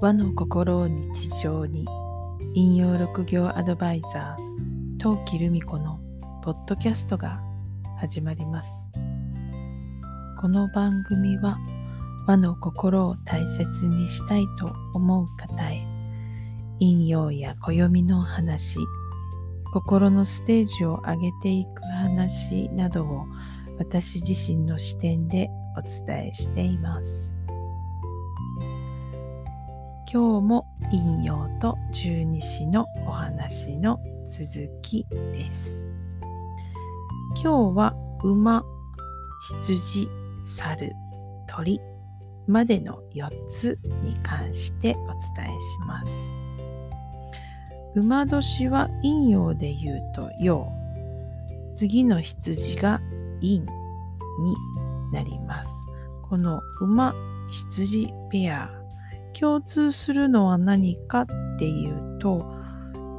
和の心を日常に引用六行アドバイザー陶器留美子のポッドキャストが始まりますこの番組は和の心を大切にしたいと思う方へ引用や暦の話心のステージを上げていく話などを私自身の視点でお伝えしています。今日も引用と十二支のお話の続きです。今日は馬、羊、猿、鳥までの4つに関してお伝えします。馬年は陰陽で言うと陽、次の羊が陰になります。この馬、羊ペア、共通するのは何かっていうと、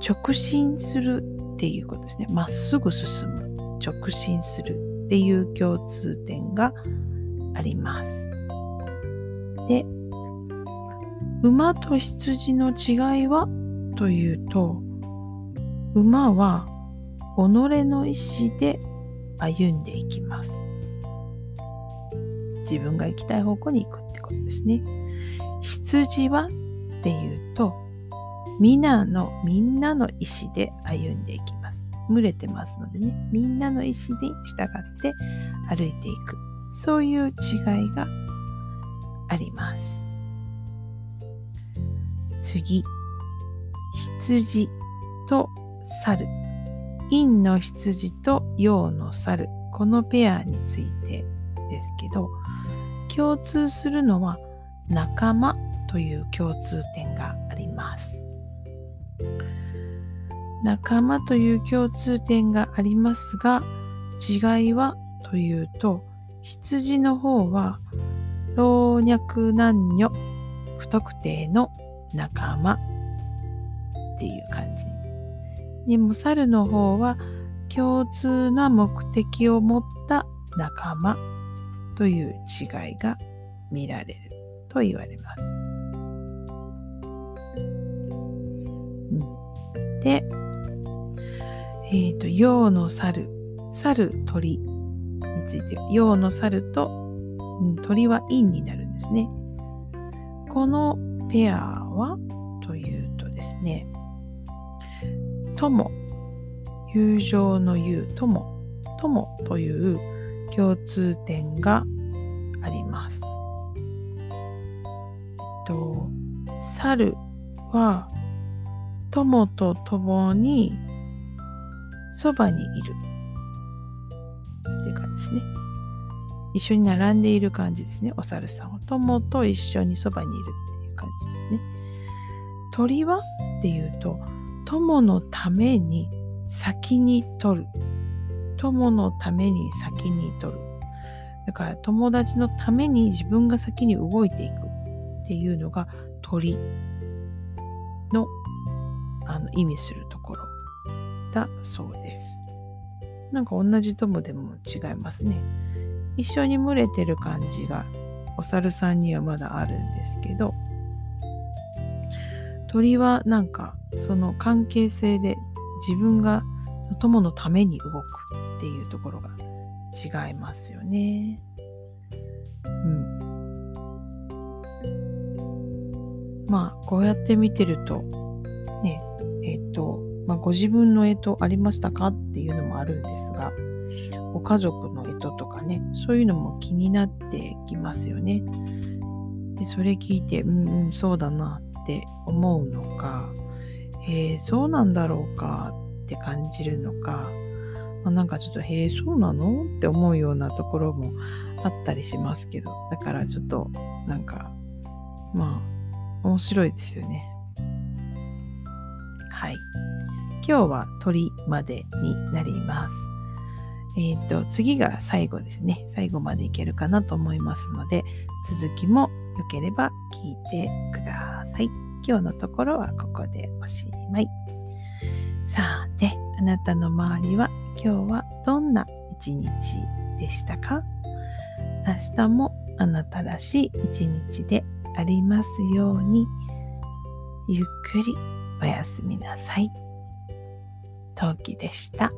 直進するっていうことですね。まっすぐ進む、直進するっていう共通点があります。で、馬と羊の違いはというと、馬は己の意志で歩んでいきます。自分が行きたい方向に行くってことですね。羊はっていうと、皆の、みんなの意思で歩んでいきます。群れてますのでね、みんなの意思に従って歩いていく。そういう違いがあります。次、羊と猿。陰の羊と陽の猿。このペアについてですけど、共通するのは仲間という共通点があります。仲間という共通点がありますが、違いはというと、羊の方は老若男女不特定の仲間っていう感じ。でも猿の方は共通な目的を持った仲間という違いが見られると言われます。で、えっ、ー、と、陽の猿、猿、鳥について、陽の猿と、うん、鳥は陰になるんですね。このペアはというとですね、友、友情の友、友、友という共通点があります。と、猿は友と共にそばにいるっていう感じですね。一緒に並んでいる感じですね。お猿さんは。友と一緒にそばにいるっていう感じですね。鳥はっていうと、友のために先に取る。友のために先に取る。だから友達のために自分が先に動いていくっていうのが鳥のあの意味するところだそうです。なんか同じ友でも違いますね。一緒に群れてる感じがお猿さんにはまだあるんですけど鳥はなんかその関係性で自分がその友のために動くっていうところが違いますよね。うん。まあこうやって見てるとねえっ、とまあ、ご自分の干支ありましたかっていうのもあるんですが、ご家族の干支とかね、そういうのも気になってきますよね。でそれ聞いて、うんうん、そうだなって思うのか、へえ、そうなんだろうかって感じるのか、まあ、なんかちょっと、へえ、そうなのって思うようなところもあったりしますけど、だからちょっと、なんか、まあ、面白いですよね。はい。今日は鳥までになります。えっ、ー、と、次が最後ですね。最後までいけるかなと思いますので、続きも良ければ聞いてください。今日のところはここでおしまい。さて、あなたの周りは今日はどんな一日でしたか？明日もあなたらしい一日でありますように。ゆっくりおやすみなさい。陶器でした。